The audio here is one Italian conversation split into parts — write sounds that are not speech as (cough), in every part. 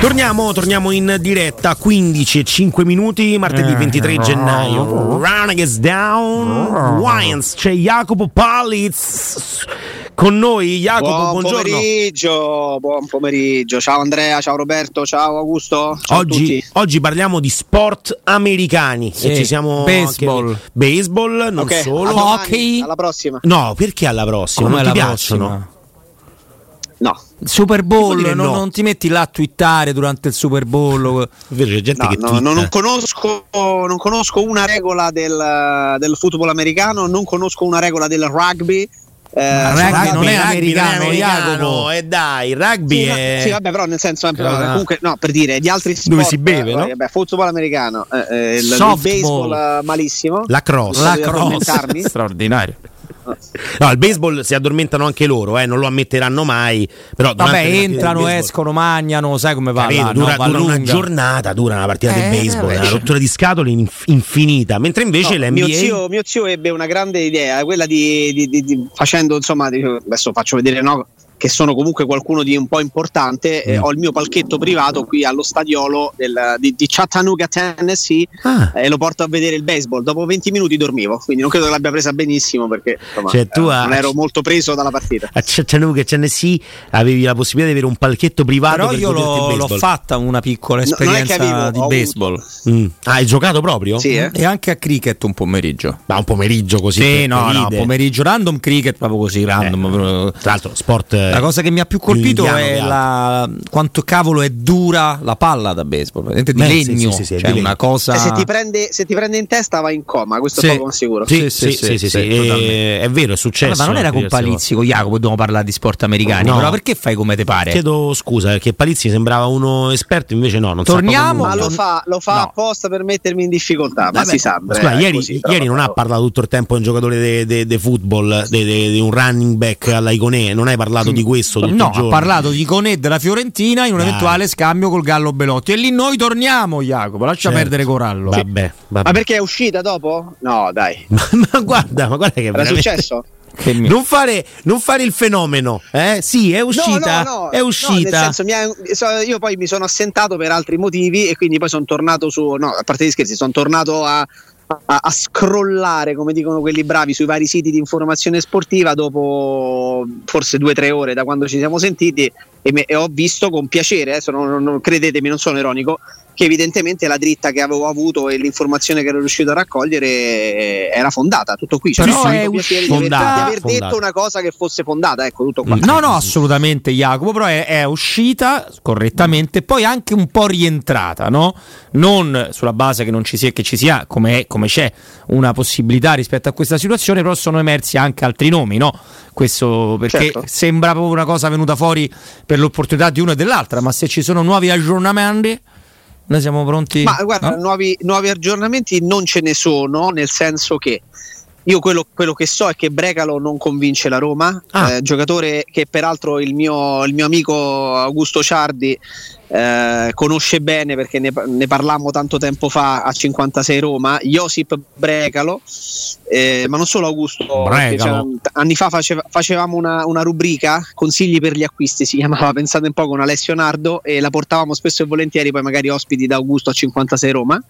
Torniamo, torniamo in diretta 15 e 5 minuti martedì 23 gennaio. Renegades down. Wines c'è Jacopo Palitz con noi. Jacopo, buon buongiorno. pomeriggio, buon pomeriggio. Ciao Andrea, ciao Roberto, ciao Augusto. Ciao a Oggi, tutti. oggi parliamo di sport americani. Sì, e ci siamo baseball. anche- baseball, non Ok, solo. a domani, Hockey. Alla prossima. No, perché alla prossima? Come non ti alla piacciono? No. Il Super Bowl, non, no. non ti metti là a twittare durante il Super Bowl. C'è gente No, che no, twitta. no, non, conosco, non conosco una regola del, del football americano, non conosco una regola del rugby. Eh, rugby non è americano, non è Jacopo. eh, dai, il rugby Sì, è... sì, vabbè, però nel senso, eh, però, Ah. comunque, no, per dire, di altri sport, Dove si beve, eh, no? Vabbè, football americano, eh, eh, il, il Softball. baseball eh, malissimo. La cross. La addormentarmi. (laughs) straordinario. No, il baseball si addormentano anche loro, eh, non lo ammetteranno mai. Però Vabbè, entrano, baseball- escono, mangiano, sai come va Capito? là, dura, no? Va dura una giornata, dura una partita Eh, di baseball, una rottura di scatole inf- infinita. Mentre invece No, l'NBA. mio, zio, mio zio ebbe una grande idea, quella di, di- di- di- facendo insomma, di- adesso faccio vedere no, che sono comunque qualcuno di un po' importante. eh, Mm. ho il mio palchetto privato qui allo stadiolo del- di, di Chattanooga, Tennessee, Ah. e lo porto a vedere il baseball. Dopo 20 minuti dormivo, quindi non credo che l'abbia presa benissimo perché insomma, Cioè, tu eh, a- non ero molto preso dalla partita. A Chattanooga, Tennessee, avevi la possibilità di avere un palchetto privato. Però per io l'ho, l'ho fatta una piccola No, esperienza avevo, di baseball. Mm. Ah, hai giocato proprio? Sì, eh? E anche a cricket un pomeriggio. Ma un pomeriggio così. Sì, no, no, pomeriggio random cricket proprio così random. Eh. Tra l'altro, sport. Eh, La cosa che mi ha più colpito è la, quanto cavolo è dura la palla da baseball, di Beh, legno, sì, sì, sì, è cioè di legno. una cosa E se, ti prende, se ti prende in testa vai in coma, questo Sì. è poco sicuro. Sì, Sì, sì, sì, sì, sì, sì, sì, sì, totalmente. eh, è vero, è successo. Ma non era con Palizzi, con Jacopo, dobbiamo parlare di sport americani. No. Però perché fai come te pare? Chiedo scusa perché Palizzi sembrava uno esperto, invece no. Non Torniamo- Ma lo fa, lo fa No. apposta per mettermi in difficoltà, ma Vabbè, si sa. Scusa, ieri, così, ieri non ha parlato tutto il tempo di un giocatore di football, di un running back alla Iconè, non hai parlato di questo tutto No, il giorno. ha parlato di Conè della Fiorentina in un Dai. eventuale scambio col Gallo Belotti. E lì noi torniamo, Jacopo. Lascia Certo. perdere Corallo. Vabbè, vabbè. Ma perché è uscita dopo? No, dai. (laughs) Ma, ma guarda, ma guarda che Era veramente- successo? (laughs) Non fare, non fare il fenomeno, eh? Sì, è uscita, no, no, no. è No, uscita. nel senso, so- io poi mi sono assentato per altri motivi e quindi poi sono tornato su. No, a parte gli scherzi, sono tornato a, a, a scrollare, come dicono quelli bravi, sui vari siti di informazione sportiva dopo forse due o tre ore da quando ci siamo sentiti e, me- e ho visto con piacere, adesso non, non- non- credetemi, non sono ironico, che evidentemente la dritta che avevo avuto e l'informazione che ero riuscito a raccogliere eh, era fondata, tutto qui. Cioè, Però è piacere di aver, fondata, di aver fondata. detto una cosa che fosse fondata, ecco tutto qua. No, no, assolutamente Jacopo, però è, è uscita correttamente, poi anche un po' rientrata, no? Non sulla base che non ci sia, che ci sia come, è- come c'è una possibilità rispetto a questa situazione, però sono emersi anche altri nomi, no? Questo perché Certo. sembra proprio una cosa venuta fuori per l'opportunità di uno e dell'altra, ma se ci sono nuovi aggiornamenti, noi siamo pronti. Ma guarda, no? nuovi, nuovi aggiornamenti non ce ne sono, nel senso che io quello, quello, che so è che Brecalo non convince la Roma, ah. eh, giocatore che peraltro il mio, il mio amico Augusto Ciardi eh, conosce bene perché ne, ne parlammo tanto tempo fa a 56 Roma, Josip Brecalo, eh, ma non solo Augusto, anni fa faceva, facevamo una, una, rubrica, consigli per gli acquisti, si chiamava Pensate un po' con Alessio Nardo e la portavamo spesso e volentieri poi magari ospiti da Augusto a 56 Roma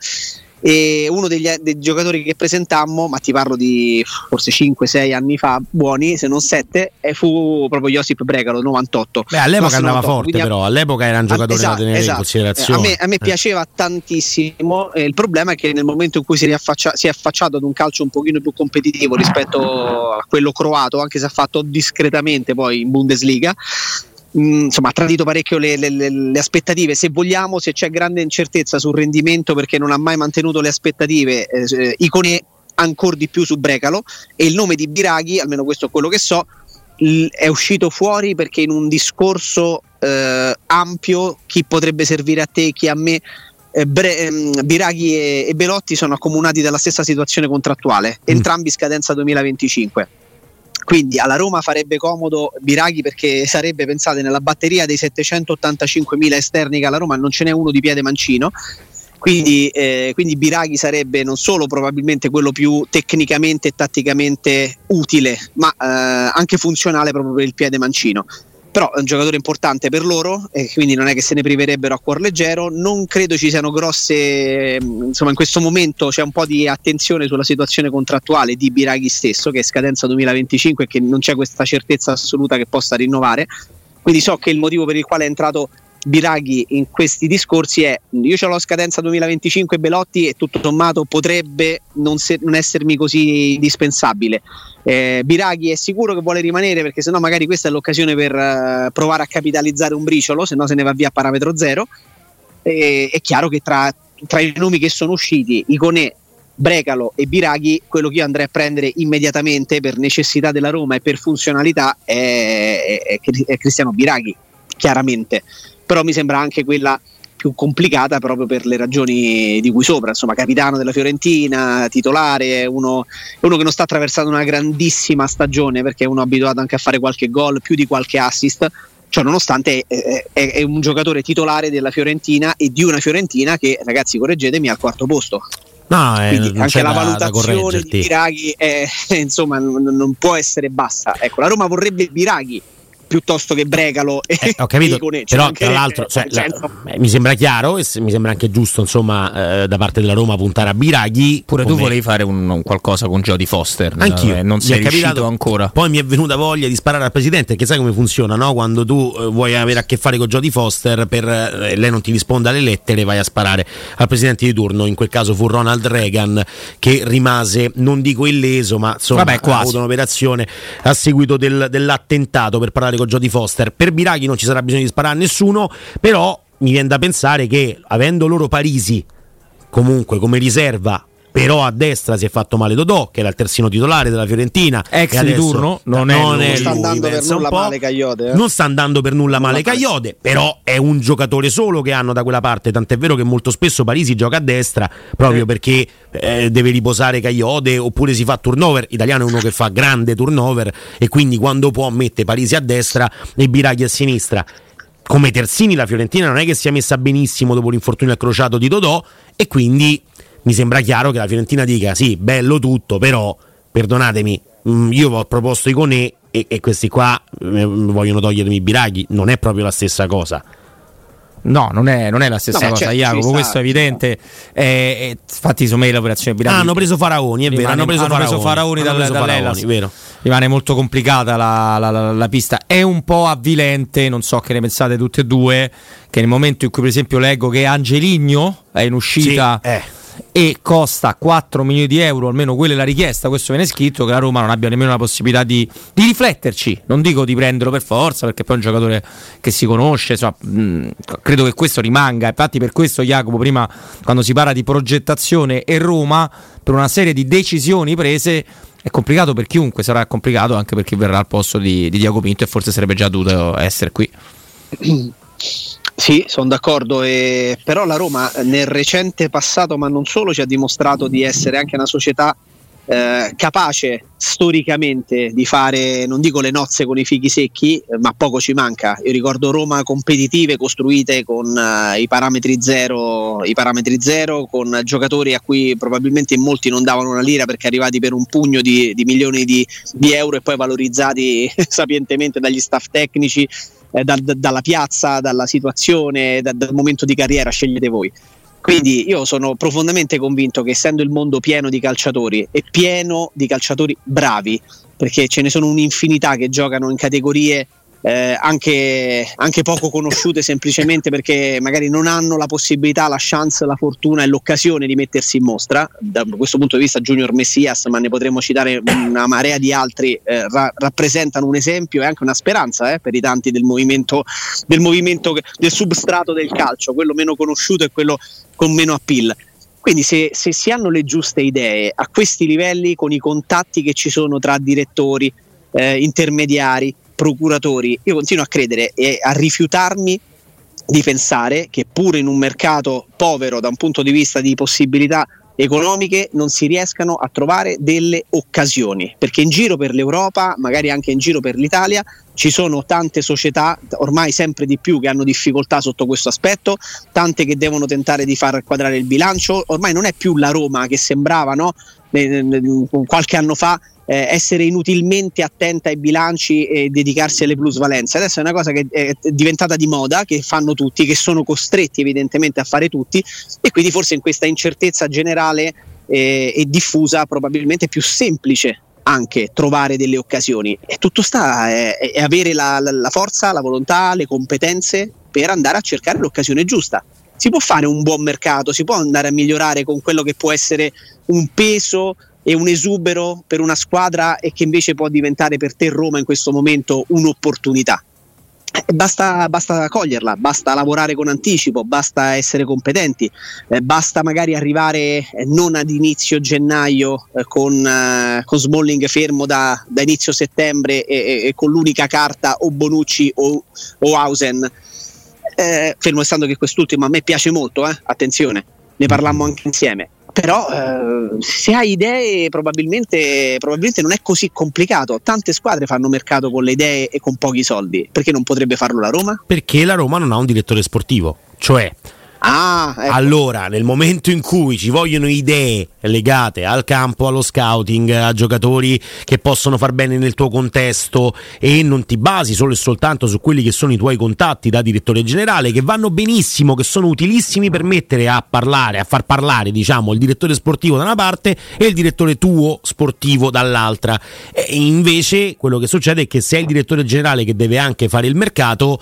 e uno degli, dei giocatori che presentammo, ma ti parlo di forse 5-6 anni fa, buoni, se non 7, fu proprio Josip Bregalo, 98. Beh, all'epoca andava 98, forte però, all'epoca era un giocatore esatto, da tenere esatto. in considerazione. A me, a me eh. piaceva tantissimo, eh, il problema è che nel momento in cui si, si è affacciato ad un calcio un pochino più competitivo rispetto a quello croato, anche se ha fatto discretamente poi in Bundesliga, insomma, ha tradito parecchio le, le, le, aspettative. Se vogliamo, se c'è grande incertezza sul rendimento perché non ha mai mantenuto le aspettative, eh, eh Icone ancora di più su Brecalo e il nome di Biraghi, almeno questo è quello che so, l- è uscito fuori perché in un discorso eh, ampio chi potrebbe servire a te, chi a me. Eh, Bre- ehm, Biraghi e-, e Belotti sono accomunati dalla stessa situazione contrattuale, mm. entrambi scadenza 2025 quindi alla Roma farebbe comodo Biraghi perché sarebbe, pensate, nella batteria dei 785.000 esterni che alla Roma non ce n'è uno di piede mancino. Quindi, eh, quindi Biraghi sarebbe non solo probabilmente quello più tecnicamente e tatticamente utile, ma eh, anche funzionale proprio per il piede mancino però è un giocatore importante per loro e quindi non è che se ne priverebbero a cuor leggero. Non credo ci siano grosse insomma in questo momento c'è un po' di attenzione sulla situazione contrattuale di Biraghi stesso che è scadenza 2025 e che non c'è questa certezza assoluta che possa rinnovare. Quindi so che il motivo per il quale è entrato Biraghi in questi discorsi è io ho la scadenza 2025 Belotti e tutto sommato potrebbe non, se, non essermi così indispensabile. Eh, Biraghi è sicuro che vuole rimanere perché sennò magari questa è l'occasione per uh, provare a capitalizzare un briciolo se no se ne va via a parametro zero. E, è chiaro che tra, tra i nomi che sono usciti Iconè Brecalo e Biraghi, quello che io andrei a prendere immediatamente per necessità della Roma e per funzionalità è, è, è Cristiano Biraghi, chiaramente però mi sembra anche quella più complicata proprio per le ragioni di cui sopra, insomma capitano della Fiorentina, titolare, uno, uno che non sta attraversando una grandissima stagione perché è uno abituato anche a fare qualche gol, più di qualche assist, cioè nonostante è, è, è, un giocatore titolare della Fiorentina e di una Fiorentina che ragazzi correggetemi al quarto posto. No, eh, Quindi anche la valutazione di Biraghi è, (laughs) insomma, non, non, può essere bassa. Ecco, la Roma vorrebbe Biraghi piuttosto che Bregalo eh, ho capito, però tra l'altro cioè, la, eh, mi sembra chiaro e mi sembra anche giusto insomma eh, da parte della Roma puntare a Biraghi pure come... tu volevi fare un, un qualcosa con Jody Foster anch'io. eh, non sei riuscito ancora. Poi mi è venuta voglia di sparare al presidente che sai come funziona no? quando tu eh, vuoi avere a che fare con Jody Foster per eh, lei non ti risponde alle lettere vai a sparare al presidente di turno. In quel caso fu Ronald Reagan che rimase non dico illeso ma insomma Vabbè, ha avuto un'operazione a seguito del, dell'attentato per parlare con Jody Foster. Per Biraghi non ci sarà bisogno di sparare a nessuno, però mi viene da pensare che avendo loro Parisi comunque come riserva però a destra si è fatto male Dodò che era il terzino titolare della Fiorentina. Ex di turno non, non, è, non sta andando per nulla male Caiote eh? non sta andando per nulla male Caiote però è un giocatore solo che hanno da quella parte tant'è vero che molto spesso Parisi gioca a destra proprio eh. perché eh, deve riposare Caiote oppure si fa turnover. Italiano è uno che fa grande turnover e quindi quando può mette Parisi a destra e Biraghi a sinistra. Come terzini la Fiorentina non è che sia messa benissimo dopo l'infortunio accrociato di Dodò e quindi mi sembra chiaro che la Fiorentina dica sì, bello tutto, però perdonatemi, mm, io ho proposto i Conè e, e questi qua eh, vogliono togliermi i Biraghi, non è proprio la stessa cosa. No, non è, non è, la stessa no, cosa, Jacopo. Questo è evidente. No. Eh, infatti, insomma, l'operazione Biraghi. Ah, hanno preso Faraoni, è vero. Hanno preso, hanno preso Faraoni, hanno preso Faraoni dal, vero. Rimane molto complicata la, la, la, la, pista. È un po' avvilente, non so che ne pensate tutte e due. Che nel momento in cui, per esempio, leggo che Angeligno è in uscita. Sì, eh e costa 4 milioni di euro, almeno quella è la richiesta, questo viene scritto, che la Roma non abbia nemmeno la possibilità di, di rifletterci, non dico di prenderlo per forza, perché poi è un giocatore che si conosce, insomma, mh, credo che questo rimanga, infatti per questo Jacopo prima quando si parla di progettazione e Roma, per una serie di decisioni prese, è complicato per chiunque, sarà complicato anche per chi verrà al posto di, di Diaco Pinto e forse sarebbe già dovuto essere qui. (clears throat) Sì, sono d'accordo, e... però la Roma nel recente passato, ma non solo, ci ha dimostrato di essere anche una società eh, capace storicamente di fare, non dico le nozze con i fichi secchi, eh, ma poco ci manca. Io ricordo Roma competitive costruite con uh, i, parametri zero, i parametri zero, con giocatori a cui probabilmente molti non davano una lira perché arrivati per un pugno di, di milioni di, di, euro e poi valorizzati (laughs) sapientemente dagli staff tecnici, eh, da, da, dalla piazza, dalla situazione, da, dal momento di carriera, scegliete voi. Quindi io sono profondamente convinto che essendo il mondo pieno di calciatori e pieno di calciatori bravi, perché ce ne sono un'infinità che giocano in categorie eh, anche, anche, poco conosciute semplicemente perché magari non hanno la possibilità, la chance, la fortuna e l'occasione di mettersi in mostra. Da questo punto di vista Junior Messias, ma ne potremmo citare una marea di altri, eh, ra- rappresentano un esempio e anche una speranza eh, per i tanti del movimento, del movimento, del substrato del calcio, quello meno conosciuto e quello con meno appeal. Quindi se, se si hanno le giuste idee a questi livelli, con i contatti che ci sono tra direttori, eh, intermediari, procuratori, io continuo a credere e a rifiutarmi di pensare che pure in un mercato povero da un punto di vista di possibilità economiche non si riescano a trovare delle occasioni, perché in giro per l'Europa, magari anche in giro per l'Italia, ci sono tante società, ormai sempre di più, che hanno difficoltà sotto questo aspetto, tante che devono tentare di far quadrare il bilancio, ormai non è più la Roma che sembrava no? qualche anno fa eh, essere inutilmente attenta ai bilanci e dedicarsi alle plusvalenze. Adesso è una cosa che è diventata di moda, che fanno tutti, che sono costretti evidentemente a fare tutti e quindi forse in questa incertezza generale eh, e diffusa probabilmente è più semplice anche trovare delle occasioni e tutto sta è, è avere la, la, la forza, la volontà, le competenze per andare a cercare l'occasione giusta si può fare un buon mercato, si può andare a migliorare con quello che può essere un peso e un esubero per una squadra e che invece può diventare per te Roma in questo momento un'opportunità. Eh, basta, basta, coglierla, basta lavorare con anticipo, basta essere competenti, eh, basta magari arrivare eh, non ad inizio gennaio eh, con, eh, con, Smalling fermo da, da inizio settembre e, e, con l'unica carta o Bonucci o, o Hausen, eh, fermo restando che quest'ultimo a me piace molto, attenzione, ne parlammo anche insieme però eh, se hai idee probabilmente, probabilmente, non è così complicato. Tante squadre fanno mercato con le idee e con pochi soldi. Perché non potrebbe farlo la Roma? Perché la Roma non ha un direttore sportivo. Cioè, Ah, ecco. Allora, nel momento in cui ci vogliono idee legate al campo, allo scouting, a giocatori che possono far bene nel tuo contesto e non ti basi solo e soltanto su quelli che sono i tuoi contatti da direttore generale, che vanno benissimo, che sono utilissimi per mettere a parlare, a far parlare, diciamo, il direttore sportivo da una parte e il direttore tuo sportivo dall'altra. E invece quello che succede è che se è il direttore generale che deve anche fare il mercato,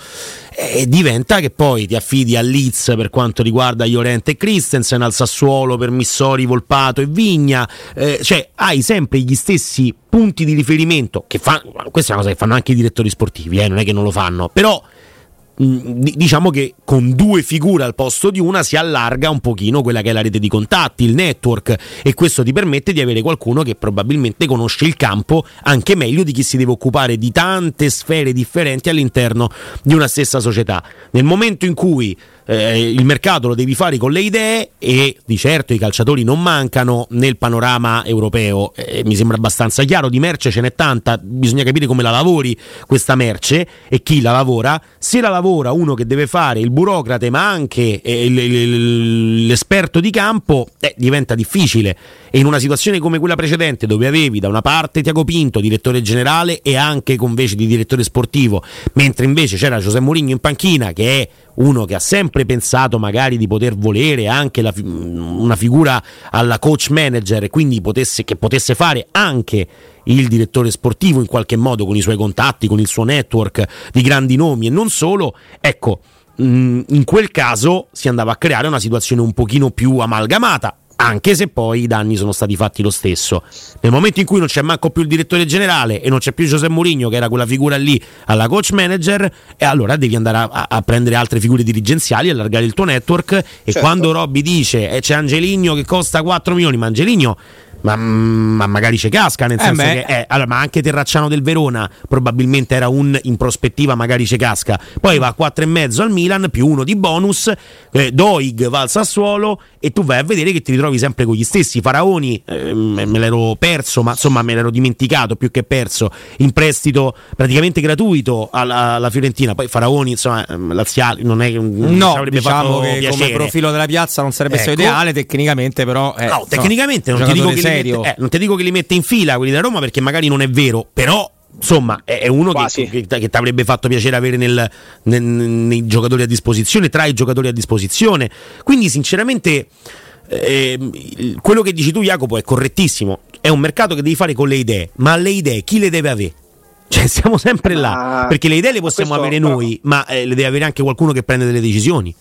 eh, diventa che poi ti affidi a Leeds per quanto riguarda Llorente e Christensen, al Sassuolo per Missori, Volpato e Vigna, eh, cioè hai sempre gli stessi punti di riferimento che fanno, questa è una cosa che fanno anche i direttori sportivi, eh, non è che non lo fanno, però diciamo che con due figure al posto di una si allarga un pochino quella che è la rete di contatti, il network e questo ti permette di avere qualcuno che probabilmente conosce il campo anche meglio di chi si deve occupare di tante sfere differenti all'interno di una stessa società. Nel momento in cui eh, il mercato lo devi fare con le idee e di certo i calciatori non mancano nel panorama europeo, eh, mi sembra abbastanza chiaro, di merce ce n'è tanta, bisogna capire come la lavori questa merce e chi la lavora, se la lavora uno che deve fare il burocrate ma anche eh, l'esperto di campo, eh, diventa difficile. E in una situazione come quella precedente dove avevi da una parte Tiago Pinto, direttore generale e anche con invece di direttore sportivo, mentre invece c'era Giuseppe Mourinho in panchina che è uno che ha sempre pensato magari di poter volere anche la, una figura alla coach manager e quindi potesse, che potesse fare anche il direttore sportivo in qualche modo con i suoi contatti, con il suo network di grandi nomi e non solo, ecco, in quel caso si andava a creare una situazione un pochino più amalgamata anche se poi i danni sono stati fatti lo stesso. Nel momento in cui non c'è manco più il direttore generale e non c'è più Giuseppe Mourinho, che era quella figura lì alla coach manager, e allora devi andare a, a prendere altre figure dirigenziali, allargare il tuo network. E certo. quando Robby dice eh, c'è Angeligno che costa 4 milioni, ma Angeligno ma, ma, magari ci casca, nel eh senso beh. che eh, allora, ma anche Terracciano del Verona probabilmente era un in prospettiva, magari ci casca. Poi va a 4,5 al Milan più uno di bonus. Eh, Doig va al Sassuolo e tu vai a vedere che ti ritrovi sempre con gli stessi. Faraoni eh, me l'ero perso, ma insomma me l'ero dimenticato più che perso in prestito praticamente gratuito alla, alla Fiorentina. Poi Faraoni, insomma, ehm, laziali non è che no, diciamo che piacere. come profilo della piazza non sarebbe ecco. stato ideale tecnicamente, però eh, no, tecnicamente non ti, dico che li mette, eh, non ti dico che li mette in fila quelli da Roma perché magari non è vero, però insomma è uno che, che, che ti avrebbe fatto piacere avere nel, nel, nei giocatori a disposizione, tra i giocatori a disposizione. Quindi sinceramente eh, quello che dici tu Jacopo è correttissimo, è un mercato che devi fare con le idee, ma le idee chi le deve avere? (laughs) Cioè siamo sempre ma... là, perché le idee le possiamo avere noi, però... ma eh, le deve avere anche qualcuno che prende delle decisioni.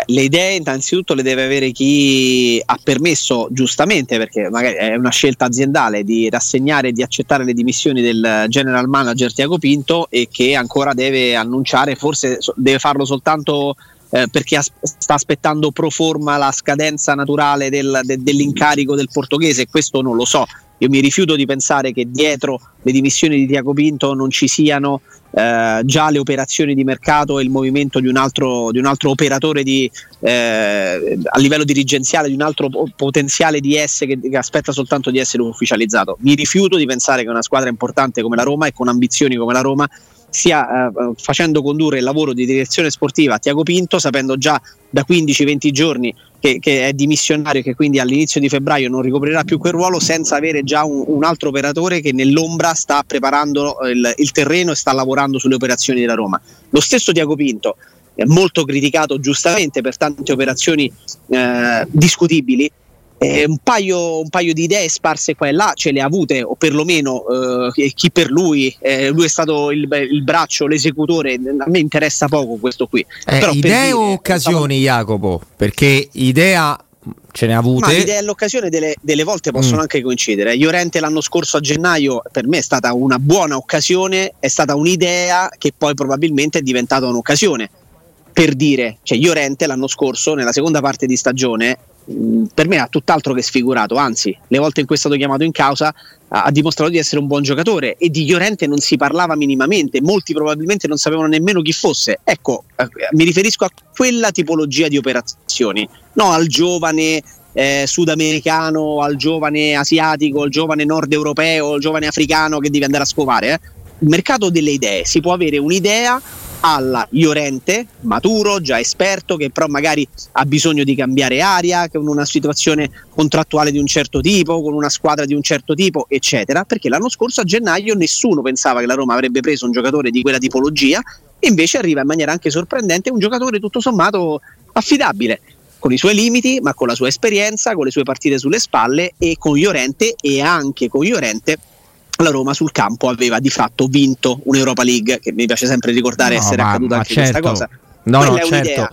Beh, le idee innanzitutto le deve avere chi ha permesso giustamente, perché magari è una scelta aziendale, di rassegnare e di accettare le dimissioni del general manager Tiago Pinto e che ancora deve annunciare, forse deve farlo soltanto eh, perché as- sta aspettando pro forma la scadenza naturale del, de- dell'incarico del portoghese, questo non lo so. Io mi rifiuto di pensare che dietro le dimissioni di Tiago Pinto non ci siano eh, già le operazioni di mercato e il movimento di un altro, di un altro operatore di, eh, a livello dirigenziale, di un altro potenziale DS che, che, aspetta soltanto di essere ufficializzato. Mi rifiuto di pensare che una squadra importante come la Roma e con ambizioni come la Roma stia eh, facendo condurre il lavoro di direzione sportiva a Tiago Pinto, sapendo già da 15-20 giorni che, che, è dimissionario e che quindi all'inizio di febbraio non ricoprirà più quel ruolo senza avere già un, un altro operatore che nell'ombra sta preparando il, il, terreno e sta lavorando sulle operazioni della Roma. Lo stesso Tiago Pinto, è molto criticato giustamente per tante operazioni eh, discutibili, eh, un, paio, un, paio, di idee sparse qua e là ce le ha avute, o perlomeno eh, chi per lui, eh, lui è stato il, il, braccio, l'esecutore, a me interessa poco questo qui. Eh, Però idee dire, o occasioni, stavo... Jacopo? Perché idea ce ne ha avute. Ma l'idea e l'occasione delle, delle volte possono mm. anche coincidere. Iorente l'anno scorso a gennaio per me è stata una buona occasione, è stata un'idea che poi probabilmente è diventata un'occasione. Per dire, cioè Iorente l'anno scorso, nella seconda parte di stagione, Mm, per me ha tutt'altro che sfigurato, anzi, le volte in cui è stato chiamato in causa ha, dimostrato di essere un buon giocatore e di Llorente non si parlava minimamente, molti probabilmente non sapevano nemmeno chi fosse. Ecco, eh, mi riferisco a quella tipologia di operazioni, no al giovane eh, sudamericano, al giovane asiatico, al giovane nord europeo, al giovane africano che deve andare a scovare. Eh. Il mercato delle idee, si può avere un'idea alla Iorente, maturo, già esperto, che però magari ha bisogno di cambiare aria, con una situazione contrattuale di un certo tipo, con una squadra di un certo tipo, eccetera, perché l'anno scorso a gennaio nessuno pensava che la Roma avrebbe preso un giocatore di quella tipologia e invece arriva in maniera anche sorprendente un giocatore tutto sommato affidabile con i suoi limiti, ma con la sua esperienza, con le sue partite sulle spalle e con Iorente e anche con Iorente la Roma sul campo aveva di fatto vinto un'Europa League, che mi piace sempre ricordare no, essere accaduta anche certo. questa cosa. No, Quella no, certo.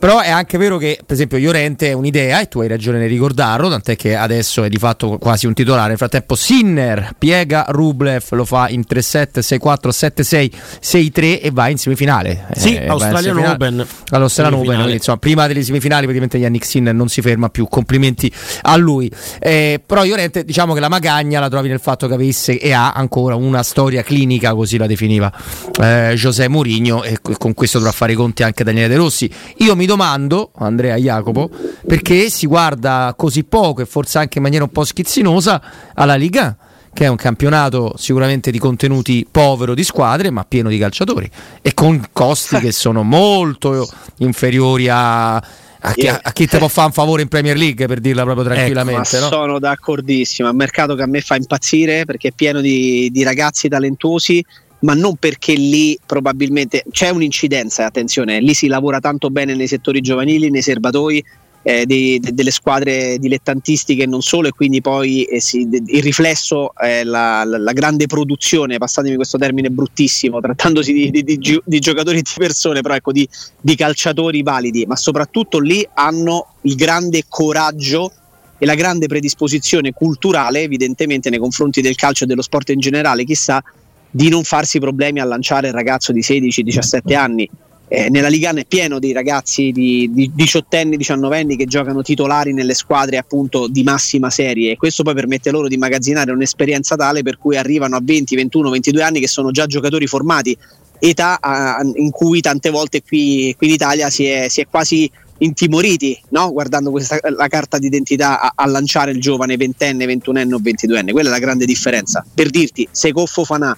Però è anche vero che, per esempio, Llorente è un'idea, e tu hai ragione nel ricordarlo, tant'è che adesso è di fatto quasi un titolare. Nel frattempo, Sinner piega Rublev, lo fa in 3-7, 6-4, 7-6, 6-3 e va in semifinale. Sì, eh, Australian Open. All'Australian Open, insomma, prima delle semifinali, praticamente Yannick Sinner non si ferma più. Complimenti a lui. Eh, però Llorente, diciamo che la magagna la trovi nel fatto che avesse e ha ancora una storia clinica, così la definiva eh, José Mourinho, e con questo dovrà fare i conti anche Daniele De Rossi. Io mi domando, Andrea Jacopo, perché si guarda così poco e forse anche in maniera un po' schizzinosa alla Liga che è un campionato sicuramente di contenuti povero di squadre, ma pieno di calciatori e con costi che (laughs) sono molto inferiori a, a chi, a chi, te può fare un favore in Premier League per dirla proprio ecco, tranquillamente. Ecco, no? Sono d'accordissimo, è un mercato che a me fa impazzire perché è pieno di, di ragazzi talentuosi ma non perché lì probabilmente c'è un'incidenza, attenzione, lì si lavora tanto bene nei settori giovanili, nei serbatoi, eh, dei, de, delle squadre dilettantistiche e non solo e quindi poi eh, si, de, il riflesso è la, la, la, grande produzione, passatemi questo termine bruttissimo, trattandosi di, di, di, di giocatori di persone, però ecco di, calciatori validi, ma soprattutto lì hanno il grande coraggio e la grande predisposizione culturale evidentemente nei confronti del calcio e dello sport in generale, chissà di non farsi problemi a lanciare il ragazzo di 16-17 anni. Eh, nella Liga è pieno di ragazzi di, di 18 19 anni che giocano titolari nelle squadre appunto di massima serie e questo poi permette loro di magazzinare un'esperienza tale per cui arrivano a 20, 21, 22 anni che sono già giocatori formati, età a, in cui tante volte qui, qui in Italia si è, si è quasi intimoriti no? guardando questa, la carta d'identità a, a, lanciare il giovane ventenne, ventunenne o ventiduenne. Quella è la grande differenza. Per dirti, se Fanà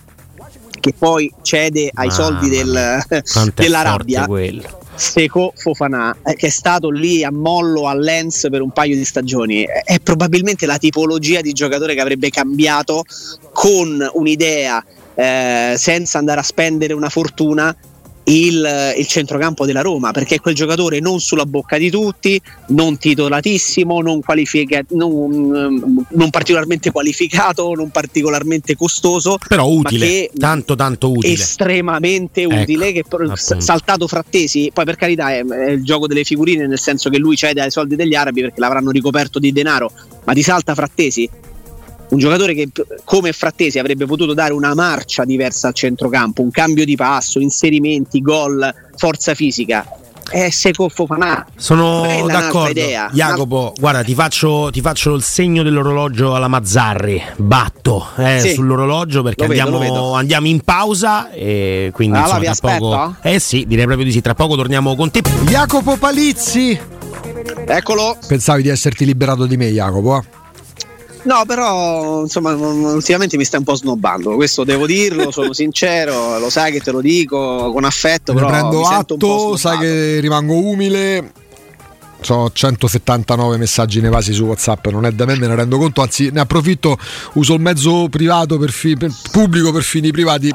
che poi cede ai ah, soldi del, della rabbia. Seco Fofana, eh, che è stato lì a mollo a Lens per un paio di stagioni, è probabilmente la tipologia di giocatore che avrebbe cambiato con un'idea eh, senza andare a spendere una fortuna il, il, centrocampo della Roma perché è quel giocatore non sulla bocca di tutti, non titolatissimo, non, qualifica- non, non particolarmente qualificato, non particolarmente costoso, però utile, tanto tanto utile, estremamente ecco, utile. Che appunto. saltato frattesi, poi per carità è, è, il gioco delle figurine, nel senso che lui cede ai soldi degli arabi perché l'avranno ricoperto di denaro, ma ti salta frattesi un giocatore che come Frattesi avrebbe potuto dare una marcia diversa al centrocampo, un cambio di passo, inserimenti, gol, forza fisica. È Seco Fofanà. Sono d'accordo. Jacopo, guarda, ti faccio, ti faccio, il segno dell'orologio alla Mazzarri. Batto eh, sì. sull'orologio perché vedo, andiamo, andiamo, in pausa. E quindi allora, insomma, tra poco. Eh sì, direi proprio di sì. Tra poco torniamo con te. Jacopo Palizzi. Eccolo. Pensavi di esserti liberato di me, Jacopo? Eh? No, però insomma, ultimamente mi stai un po' snobbando, questo devo dirlo, sono (laughs) sincero, lo sai che te lo dico con affetto. Ne però prendo atto, sai che rimango umile. Ho 179 messaggi nevasi su WhatsApp, non è da me, me ne rendo conto, anzi ne approfitto, uso il mezzo privato per fi- per pubblico per fini privati.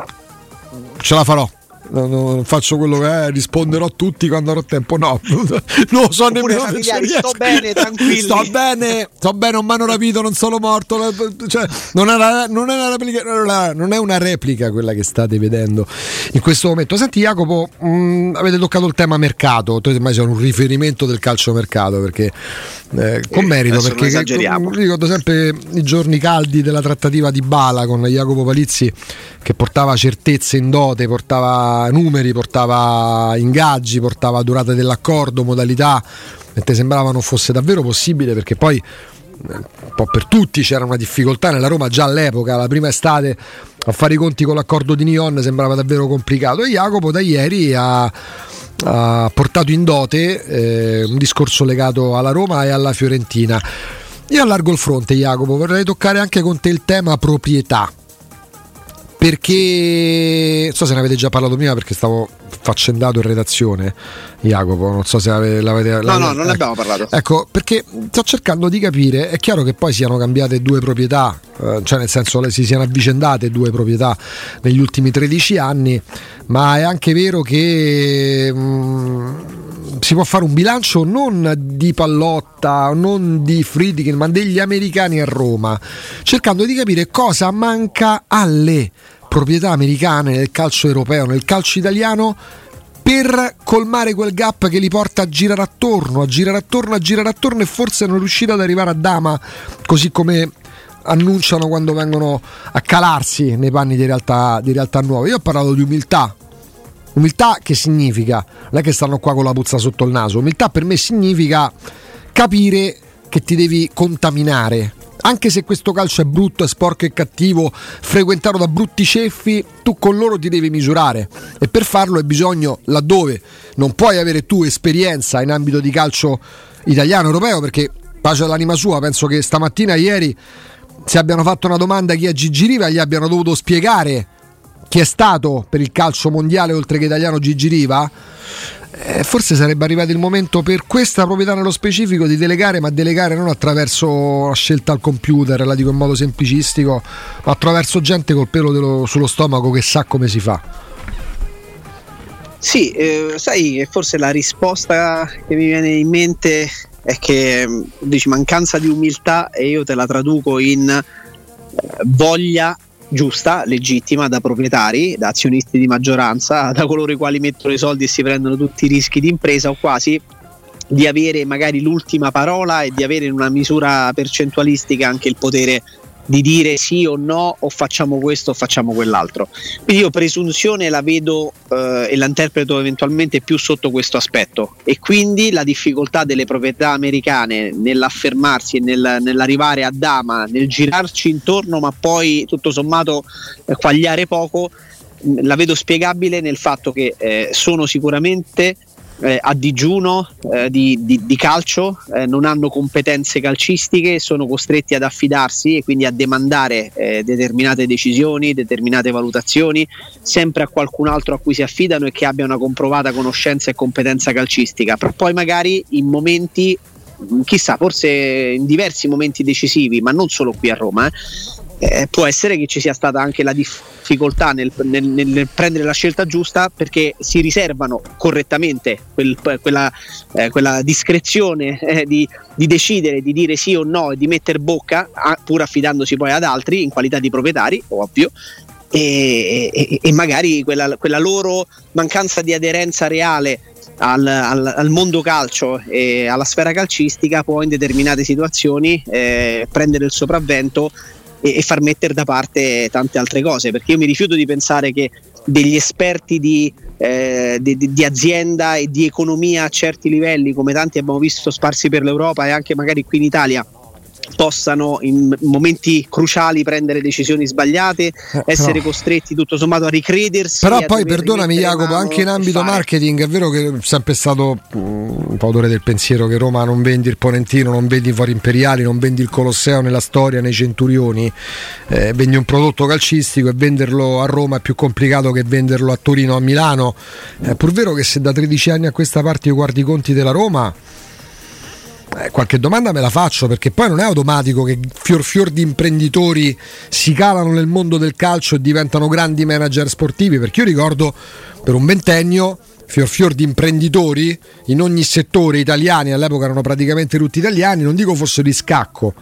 Ce la farò non faccio quello che è, risponderò a tutti quando avrò tempo. No, (laughs) non lo so nemmeno. Sto bene, tranquillo. Sto bene, sto bene, non mi hanno rapito, non sono morto. Cioè, non, è non, è una replica, non è una replica quella che state vedendo in questo momento. Senti, Jacopo, mh, mm, avete toccato il tema mercato. Tu sei un riferimento del calcio mercato perché eh, con merito. perché ricordo sempre i giorni caldi della trattativa di Bala con Jacopo Palizzi che portava certezze in dote, portava numeri, portava ingaggi, portava durata dell'accordo, modalità, e ti sembrava non fosse davvero possibile perché poi un po' per tutti c'era una difficoltà. Nella Roma già all'epoca, la prima estate a fare i conti con l'accordo di Nion sembrava davvero complicato. E Jacopo da ieri ha, ha portato in dote eh, un discorso legato alla Roma e alla Fiorentina. Io allargo il fronte Jacopo, vorrei toccare anche con te il tema proprietà perché non so se ne avete già parlato prima perché stavo faccendato in redazione Jacopo non so se l'avete, l'avete no no non ne abbiamo parlato. Ecco perché sto cercando di capire è chiaro che poi siano cambiate due proprietà eh, cioè nel senso si siano avvicendate due proprietà negli ultimi 13 anni ma è anche vero che mh, mm, si può fare un bilancio non di Pallotta, non di Friedkin, ma degli americani a Roma, cercando di capire cosa manca alle proprietà americane nel calcio europeo, nel calcio italiano per colmare quel gap che li porta a girare attorno, a girare attorno, a girare attorno e forse non riuscire ad arrivare a Dama, così come annunciano quando vengono a calarsi nei panni di realtà, di realtà nuove. Io ho parlato di umiltà, Umiltà che significa? Non è che stanno qua con la puzza sotto il naso. Umiltà per me significa capire che ti devi contaminare. Anche se questo calcio è brutto, è sporco e cattivo, frequentato da brutti ceffi, tu con loro ti devi misurare. E per farlo hai bisogno, laddove non puoi avere tu esperienza in ambito di calcio italiano, europeo, perché pace all'anima sua, penso che stamattina, ieri, se abbiano fatto una domanda chi è Gigi Riva, gli abbiano dovuto spiegare chi è stato per il calcio mondiale oltre che italiano Gigi Riva, eh, forse sarebbe arrivato il momento per questa proprietà nello specifico di delegare, ma delegare non attraverso la scelta al computer, la dico in modo semplicistico, ma attraverso gente col pelo dello, sullo stomaco che sa come si fa. Sì, eh, sai, forse la risposta che mi viene in mente è che dici mancanza di umiltà e io te la traduco in eh, voglia giusta, legittima da proprietari, da azionisti di maggioranza, (laughs) da coloro i quali mettono i soldi e si prendono tutti i rischi di impresa o quasi di avere magari l'ultima parola e di avere in una misura percentualistica anche il potere di dire sì o no o facciamo questo o facciamo quell'altro. Quindi io presunzione la vedo eh, e la interpreto eventualmente più sotto questo aspetto e quindi la difficoltà delle proprietà americane nell'affermarsi e nel, nell'arrivare a dama, nel girarci intorno ma poi tutto sommato eh, quagliare poco, la vedo spiegabile nel fatto che eh, sono sicuramente eh, a digiuno eh, di, di, di, calcio, eh, non hanno competenze calcistiche, sono costretti ad affidarsi e quindi a demandare eh, determinate decisioni, determinate valutazioni, sempre a qualcun altro a cui si affidano e che abbia una comprovata conoscenza e competenza calcistica. Però poi magari in momenti chissà, forse in diversi momenti decisivi, ma non solo qui a Roma, eh, eh, può essere che ci sia stata anche la difficoltà nel, nel, nel, prendere la scelta giusta perché si riservano correttamente quel, quella, eh, quella, discrezione eh, di, di, decidere di dire sì o no e di mettere bocca, a, pur affidandosi poi ad altri in qualità di proprietari, ovvio. E, e, e magari quella, quella loro mancanza di aderenza reale al, al, al, mondo calcio e alla sfera calcistica può in determinate situazioni eh, prendere il sopravvento e, e, far mettere da parte tante altre cose perché io mi rifiuto di pensare che degli esperti di, eh, di, di azienda e di economia a certi livelli come tanti abbiamo visto sparsi per l'Europa e anche magari qui in Italia possano in momenti cruciali prendere decisioni sbagliate, eh, essere però, costretti tutto sommato a ricredersi. Però poi perdonami Jacopo, anche in ambito marketing è vero che è sempre stato mm, un po' odore del pensiero che Roma non vendi il Ponentino, non vendi i Fori Imperiali, non vendi il Colosseo nella storia, nei Centurioni, eh, vendi un prodotto calcistico e venderlo a Roma è più complicato che venderlo a Torino o a Milano. È pur vero che se da 13 anni a questa parte io guardi i conti della Roma eh, qualche domanda me la faccio perché poi non è automatico che fior fior di imprenditori si calano nel mondo del calcio e diventano grandi manager sportivi perché io ricordo per un ventennio fior fior di imprenditori in ogni settore italiani all'epoca erano praticamente tutti italiani non dico fossero di scacco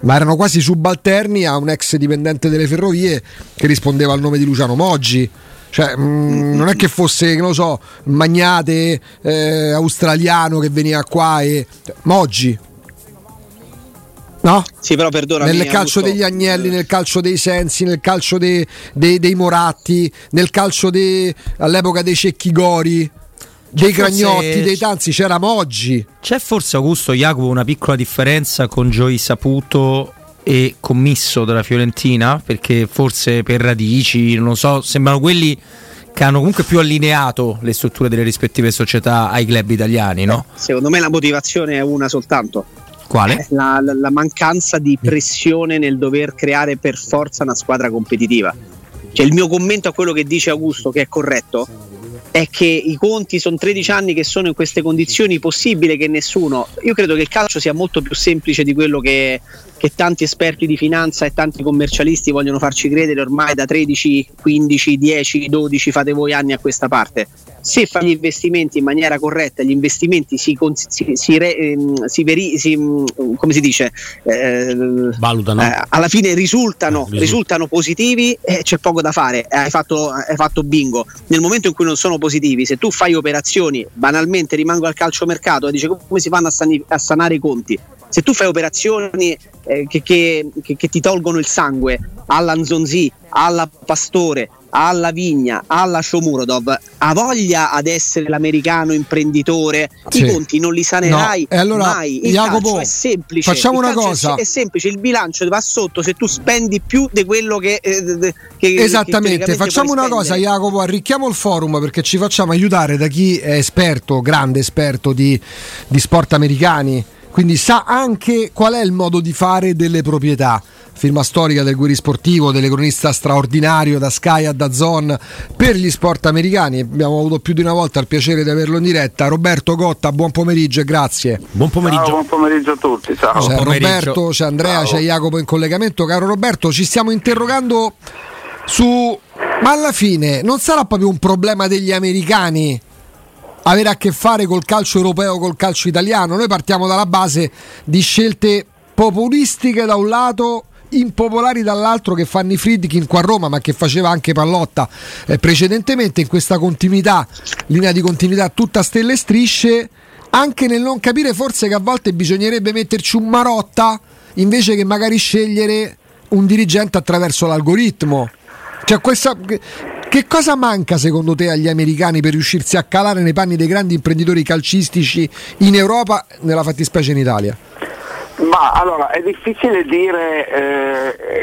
ma erano quasi subalterni a un ex dipendente delle ferrovie che rispondeva al nome di Luciano Moggi cioè, mh, mm, non è che fosse, che lo so, magnate eh, australiano che veniva qua e. Moggi. No? Sì, però perdonami. Nel calcio Augusto. degli Agnelli, nel calcio dei Sensi, nel calcio dei, dei, dei Moratti, nel calcio dei, all'epoca dei Cecchi Gori dei Gragnotti, dei Tanzi, c'era Moggi. C'è forse Augusto Jacopo una piccola differenza con Joey Saputo e commisso della Fiorentina, perché forse per radici, non lo so, sembrano quelli che hanno comunque più allineato le strutture delle rispettive società ai club italiani, no? Secondo me la motivazione è una soltanto. Quale? La, la, la mancanza di pressione nel dover creare per forza una squadra competitiva. Cioè il mio commento a quello che dice Augusto, che è corretto, è che i conti sono 13 anni che sono in queste condizioni, possibile che nessuno. Io credo che il calcio sia molto più semplice di quello che, che tanti esperti di finanza e tanti commercialisti vogliono farci credere ormai da 13, 15, 10, 12 fate voi anni a questa parte. Se fa gli investimenti in maniera corretta, gli investimenti si, si, si, ehm, si, veri, si mm, come si dice, eh, valutano, eh, alla fine risultano, eh, risultano positivi e c'è poco da fare, hai fatto, hai fatto, bingo. Nel momento in cui non sono positivi, se tu fai operazioni, banalmente rimango al calciomercato e dici come si fanno a, sani, a sanare i conti, se tu fai operazioni eh, che, che, che, ti tolgono il sangue alla Nzonzi, alla Pastore, alla Vigna, alla Shomurodov, ha voglia ad essere l'americano imprenditore, sì. i conti non li sanerai no. allora, mai. Il Jacopo, è semplice. Facciamo il una cosa. È, semplice, il bilancio va sotto se tu spendi più di quello che... Eh, che Esattamente, che facciamo una cosa Jacopo, arricchiamo il forum perché ci facciamo aiutare da chi è esperto, grande esperto di, di sport americani, quindi sa anche qual è il modo di fare delle proprietà firma storica del Guiri Sportivo, telecronista straordinario da Sky a Dazon per gli sport americani. Abbiamo avuto più di una volta il piacere di averlo in diretta. Roberto Gotta, buon pomeriggio e grazie. Buon pomeriggio. Ciao, buon pomeriggio a tutti. Ciao. C'è Roberto, c'è Andrea, Ciao. c'è Jacopo in collegamento. Caro Roberto, ci stiamo interrogando su... Ma alla fine non sarà proprio un problema degli americani avere a che fare col calcio europeo, col calcio italiano. Noi partiamo dalla base di scelte populistiche da un lato impopolari dall'altro che fanno i Friedkin qua a Roma ma che faceva anche Pallotta eh, precedentemente in questa continuità linea di continuità tutta stelle e strisce anche nel non capire forse che a volte bisognerebbe metterci un Marotta invece che magari scegliere un dirigente attraverso l'algoritmo cioè questa che cosa manca secondo te agli americani per riuscirsi a calare nei panni dei grandi imprenditori calcistici in Europa, nella fattispecie in Italia? Ma allora è difficile dire,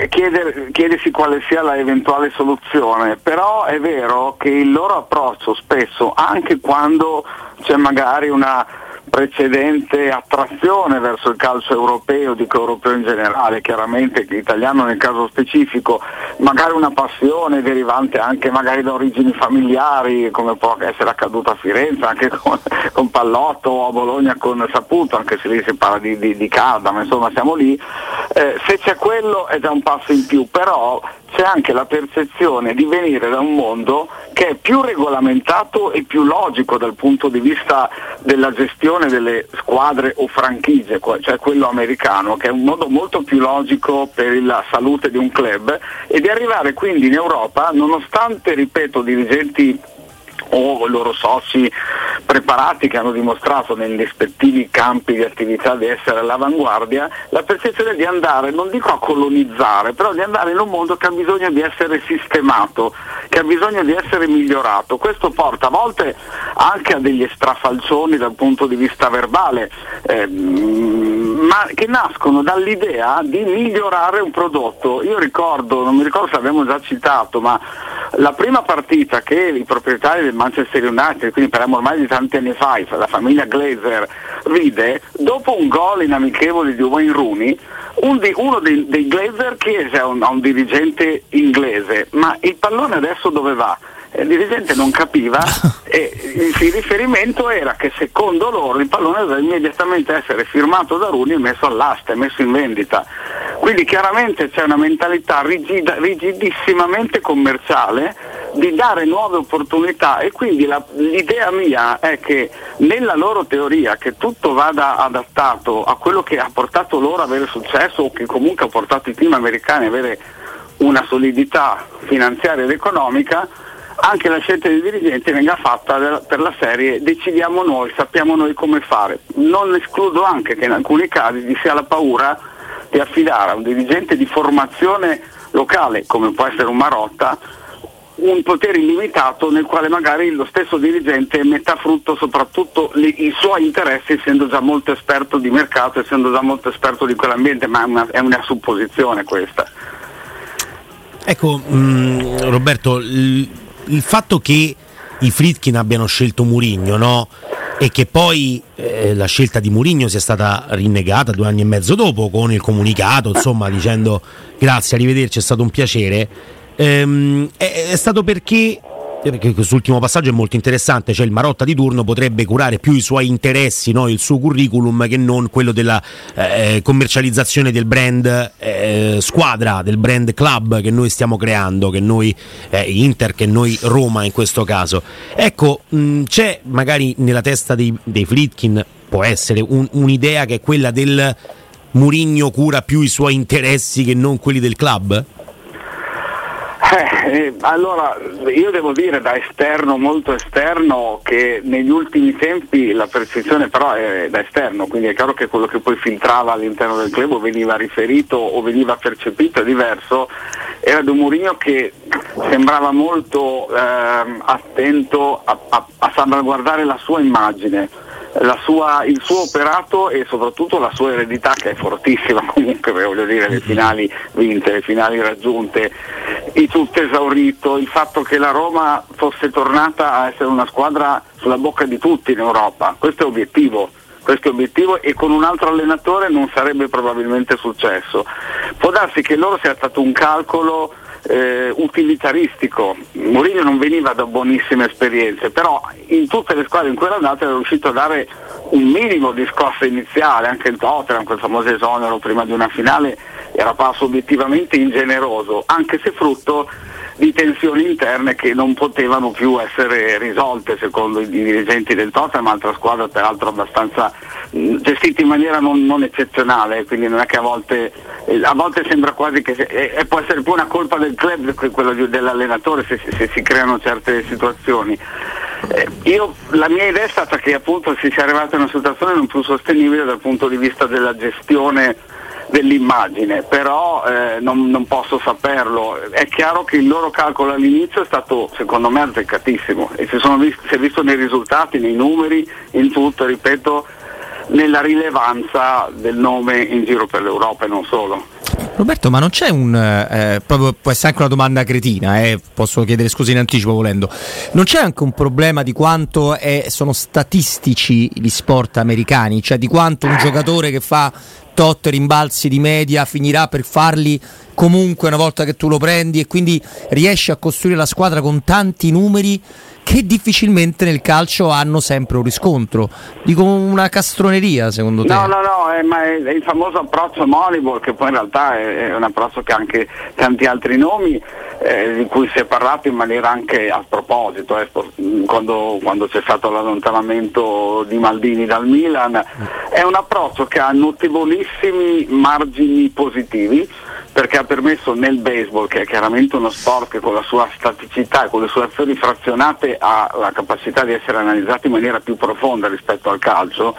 eh, chieder, chiedersi quale sia la eventuale soluzione, però è vero che il loro approccio spesso, anche quando c'è magari una precedente attrazione verso il calcio europeo, dico europeo in generale, chiaramente italiano nel caso specifico, magari una passione derivante anche magari da origini familiari, come può essere accaduto a Firenze, anche (laughs) con, con Pallotto o a Bologna con Saputo, anche se lì si parla di, di, di calda, ma insomma siamo lì, eh, se c'è quello è già un passo in più, però c'è anche la percezione di venire da un mondo che è più regolamentato e più logico dal punto di vista della gestione delle squadre o franchigie, cioè quello americano, che è un modo molto più logico per la salute di un club e di arrivare quindi in Europa, nonostante, ripeto, dirigenti o loro soci preparati che hanno dimostrato nei rispettivi campi di attività di essere all'avanguardia, la percezione di andare, non dico a colonizzare, però di andare in un mondo che ha bisogno di essere sistemato, che ha bisogno di essere migliorato. Questo porta a volte anche a degli strafalcioni dal punto di vista verbale, eh, ma che nascono dall'idea di migliorare un prodotto. Io ricordo, non mi ricordo se abbiamo già citato, ma la prima partita che i proprietari del Manchester United, quindi parliamo ormai di tanti anni fa, la famiglia Glazer vide, dopo un gol in amichevoli di Wayne Rooney, un di, uno dei, dei Glazer chiese a un, a un dirigente inglese, ma il pallone adesso dove va? il dirigente non capiva (laughs) e il riferimento era che secondo loro il pallone doveva immediatamente essere firmato da Runi e messo all'asta messo in vendita. Quindi chiaramente c'è una mentalità rigida, rigidissimamente commerciale di dare nuove opportunità e quindi la, l'idea mia è che nella loro teoria che tutto vada adattato a quello che ha portato loro ad avere successo o che comunque ha portato i team americani ad avere una solidità finanziaria ed economica, anche la scelta dei dirigenti venga fatta per la serie decidiamo noi, sappiamo noi come fare. Non escludo anche che in alcuni casi ci sia la paura di affidare a un dirigente di formazione locale, come può essere un Marotta, un potere illimitato nel quale magari lo stesso dirigente metta a frutto soprattutto li, i suoi interessi essendo già molto esperto di mercato, essendo già molto esperto di quell'ambiente, ma è una, è una supposizione questa. Ecco, mh, mm, Roberto, l- il fatto che i Fritkin abbiano scelto Murigno, no? E che poi eh, la scelta di Murigno sia stata rinnegata due anni e mezzo dopo con il comunicato, insomma, dicendo grazie, arrivederci, è stato un piacere. Ehm, è, è stato perché perché quest'ultimo passaggio è molto interessante, cioè il Marotta di turno potrebbe curare più i suoi interessi, no? il suo curriculum, che non quello della eh, commercializzazione del brand eh, squadra, del brand club che noi stiamo creando, che noi eh, Inter, che noi Roma in questo caso. Ecco, mh, c'è magari nella testa dei, dei Flitkin, può essere un, un'idea che è quella del Murigno cura più i suoi interessi che non quelli del club? Eh, eh, allora, io devo dire da esterno, molto esterno, che negli ultimi tempi la percezione però è da esterno, quindi è chiaro che quello che poi filtrava all'interno del club o veniva riferito o veniva percepito è diverso, era di un Mourinho che sembrava molto eh, attento a, a, a salvaguardare la sua immagine sua, il suo operato e soprattutto la sua eredità che è fortissima (laughs) comunque, voglio dire, le finali vinte, le finali raggiunte, il tutto esaurito, il fatto che la Roma fosse tornata a essere una squadra sulla bocca di tutti in Europa, questo è obiettivo questo obiettivo e con un altro allenatore non sarebbe probabilmente successo. Può darsi che loro sia stato un calcolo eh, utilitaristico. Mourinho non veniva da buonissime esperienze, però in tutte le squadre in cui era andato era riuscito a dare un minimo di scossa iniziale, anche il Tottenham, quel famoso esonero prima di una finale, era passo obiettivamente ingeneroso, anche se frutto di tensioni interne che non potevano più essere risolte secondo i dirigenti del Tottenham, altra squadra peraltro abbastanza gestita in maniera non, non, eccezionale, quindi non è che a volte, eh, a volte sembra quasi che e, può essere più una colpa del club che quello dell'allenatore se, se si creano certe situazioni. Eh, io, la mia idea è stata che appunto si sia arrivati a una situazione non più sostenibile dal punto di vista della gestione dell'immagine, però eh, non, non, posso saperlo. È chiaro che il loro calcolo all'inizio è stato secondo me azzeccatissimo e si, visto, si è visto nei risultati, nei numeri, in tutto, ripeto, nella rilevanza del nome in giro per l'Europa e non solo. Roberto, ma non c'è un. Eh, proprio, può essere anche una domanda cretina, eh, posso chiedere scusa in anticipo volendo. Non c'è anche un problema di quanto è, sono statistici gli sport americani? Cioè di quanto un giocatore che fa tot rimbalzi di media finirà per farli comunque una volta che tu lo prendi e quindi riesci a costruire la squadra con tanti numeri che difficilmente nel calcio hanno sempre un riscontro. Dico una castroneria secondo te? No, no, no, è, ma è, è il famoso approccio Moneyball che poi in realtà è, è un approccio che ha anche tanti altri nomi eh, di cui si è parlato in maniera anche a proposito, eh, quando, quando, c'è stato l'allontanamento di Maldini dal Milan. È un approccio che ha notevolissimi margini positivi perché ha permesso nel baseball, che è chiaramente uno sport che con la sua staticità e con le sue azioni frazionate ha la capacità di essere analizzato in maniera più profonda rispetto al calcio,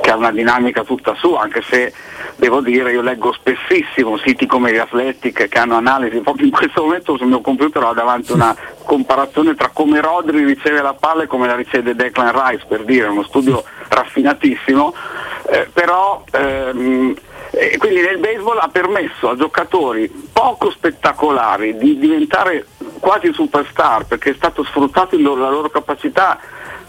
che ha una dinamica tutta sua, anche se devo dire io leggo spessissimo siti come gli Athletic che hanno analisi, (laughs) proprio in questo momento sul mio computer ho davanti una comparazione tra come Rodri riceve la palla e come la riceve Declan Rice, per dire, uno studio raffinatissimo, eh, però ehm, e quindi nel baseball ha permesso a giocatori poco spettacolari di diventare quasi superstar perché è stato sfruttato la loro capacità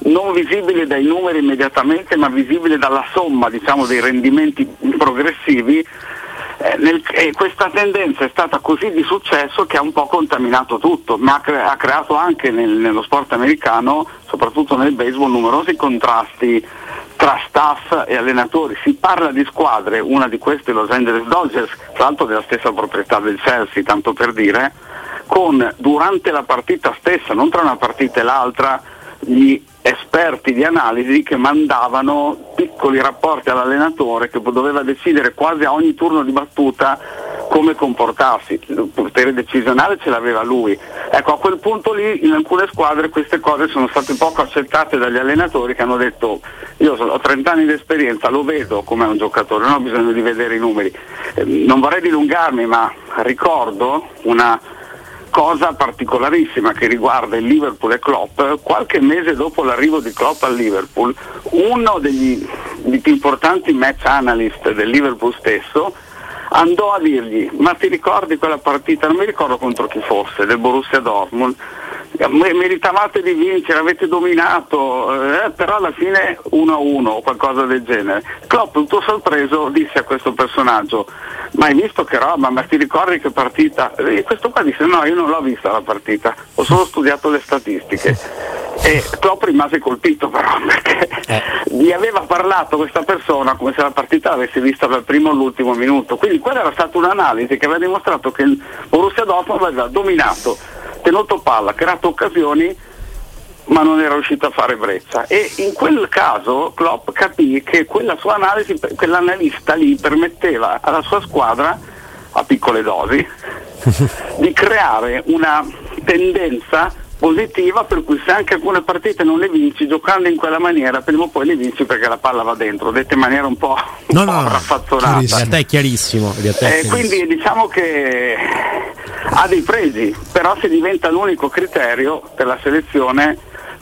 non visibile dai numeri immediatamente ma visibile dalla somma diciamo, dei rendimenti progressivi. Eh, nel, e questa tendenza è stata così di successo che ha un po' contaminato tutto, ma ha, cre- ha creato anche nel, nello sport americano, soprattutto nel baseball, numerosi contrasti tra staff e allenatori. Si parla di squadre, una di queste Los Angeles Dodgers, tra l'altro della stessa proprietà del Chelsea, tanto per dire, con durante la partita stessa, non tra una partita e l'altra, gli esperti di analisi che mandavano piccoli rapporti all'allenatore che doveva decidere quasi a ogni turno di battuta come comportarsi, il potere decisionale ce l'aveva lui. Ecco, a quel punto lì in alcune squadre queste cose sono state poco accettate dagli allenatori che hanno detto io ho 30 anni di esperienza, lo vedo come un giocatore, non ho bisogno di vedere i numeri. Eh, non vorrei dilungarmi, ma ricordo una cosa particolarissima che riguarda il Liverpool e Klopp, qualche mese dopo l'arrivo di Klopp al Liverpool, uno degli, degli più importanti match analyst del Liverpool stesso andò a dirgli ma ti ricordi quella partita, non mi ricordo contro chi fosse, del Borussia Dortmund, meritavate di vincere, avete dominato, eh, però alla fine 1-1 o qualcosa del genere. Klopp, tutto sorpreso, disse a questo personaggio, ma hai visto che roba, ma ti ricordi che partita? E questo qua disse no, io non l'ho vista la partita, ho solo studiato le statistiche. E Klopp rimase colpito però perché eh. gli aveva parlato questa persona come se la partita l'avesse vista dal primo all'ultimo minuto. Quindi quella era stata un'analisi che aveva dimostrato che il Borussia Dortmund aveva dominato tenuto palla, creato occasioni ma non era riuscito a fare breccia e in quel caso Klopp capì che quella sua analisi, quell'analista lì permetteva alla sua squadra a piccole dosi (laughs) di creare una tendenza positiva per cui se anche alcune partite non le vinci giocando in quella maniera prima o poi le vinci perché la palla va dentro detta in maniera un po', (laughs) un no, po no, raffazzonata in realtà è chiarissimo, in realtà è eh, quindi diciamo che ha dei pregi però se diventa l'unico criterio per la selezione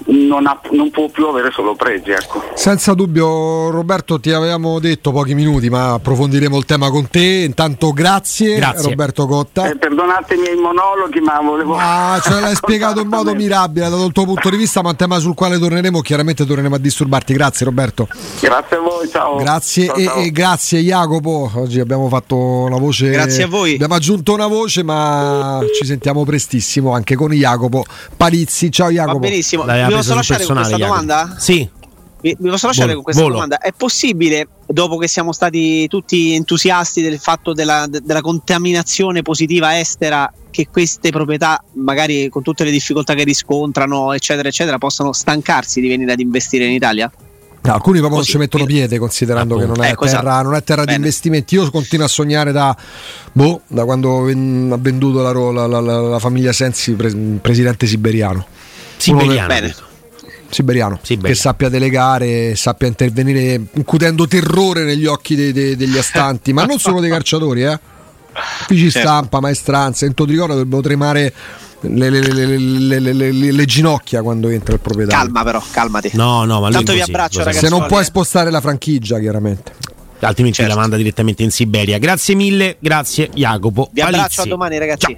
non, ha, non, può più avere solo pregi. Ecco. Senza dubbio, Roberto, ti avevamo detto pochi minuti, ma approfondiremo il tema con te. Intanto, grazie, grazie. Roberto Cotta. Eh, perdonatemi i monologhi, ma volevo. Ah, ce l'hai spiegato in modo mirabile dal tuo punto di vista, ma un tema sul quale torneremo. Chiaramente torneremo a disturbarti. Grazie, Roberto. Grazie a voi, ciao. Grazie ciao, e, ciao. e, grazie, Jacopo. Oggi abbiamo fatto una voce. Grazie a voi. Abbiamo aggiunto una voce, ma ci sentiamo prestissimo anche con Jacopo Palizzi. Ciao, Jacopo. Va benissimo. Dai, Mi posso lasciare con questa Jacopo. domanda? Sì. Mi, mi posso lasciare Volo, con questa volo. domanda? È possibile, dopo che siamo stati tutti entusiasti del fatto della, de- della contaminazione positiva estera, che queste proprietà, magari con tutte le difficoltà che riscontrano, eccetera, eccetera, possano stancarsi di venire ad investire in Italia? No, alcuni proprio non Così, ci mettono piede considerando che non è Ecco, terra, esatto. non è terra di investimenti. Io continuo a sognare da, boh, da quando ha venduto la- la- la- la famiglia Sensi, pre- presidente siberiano. Siberiano. Bene. Siberiano, Siberiano. che sappia delegare, sappia intervenire incutendo terrore negli occhi dei- dei- degli (laughs) astanti, ma non solo dei calciatori, eh. Uffici Certo. stampa, maestranze, in Todricoro dovrebbero tremare le, le- le- le- le- le- le ginocchia quando entra il proprietario. Calma però, calmati. No, no, ma lui Tanto vi abbraccio, ragazzi. Se non puoi spostare la franchigia, chiaramente. altrimenti Certo. la manda direttamente in Siberia. Grazie mille, grazie Jacopo. Vi abbraccio Palizzi. a domani ragazzi.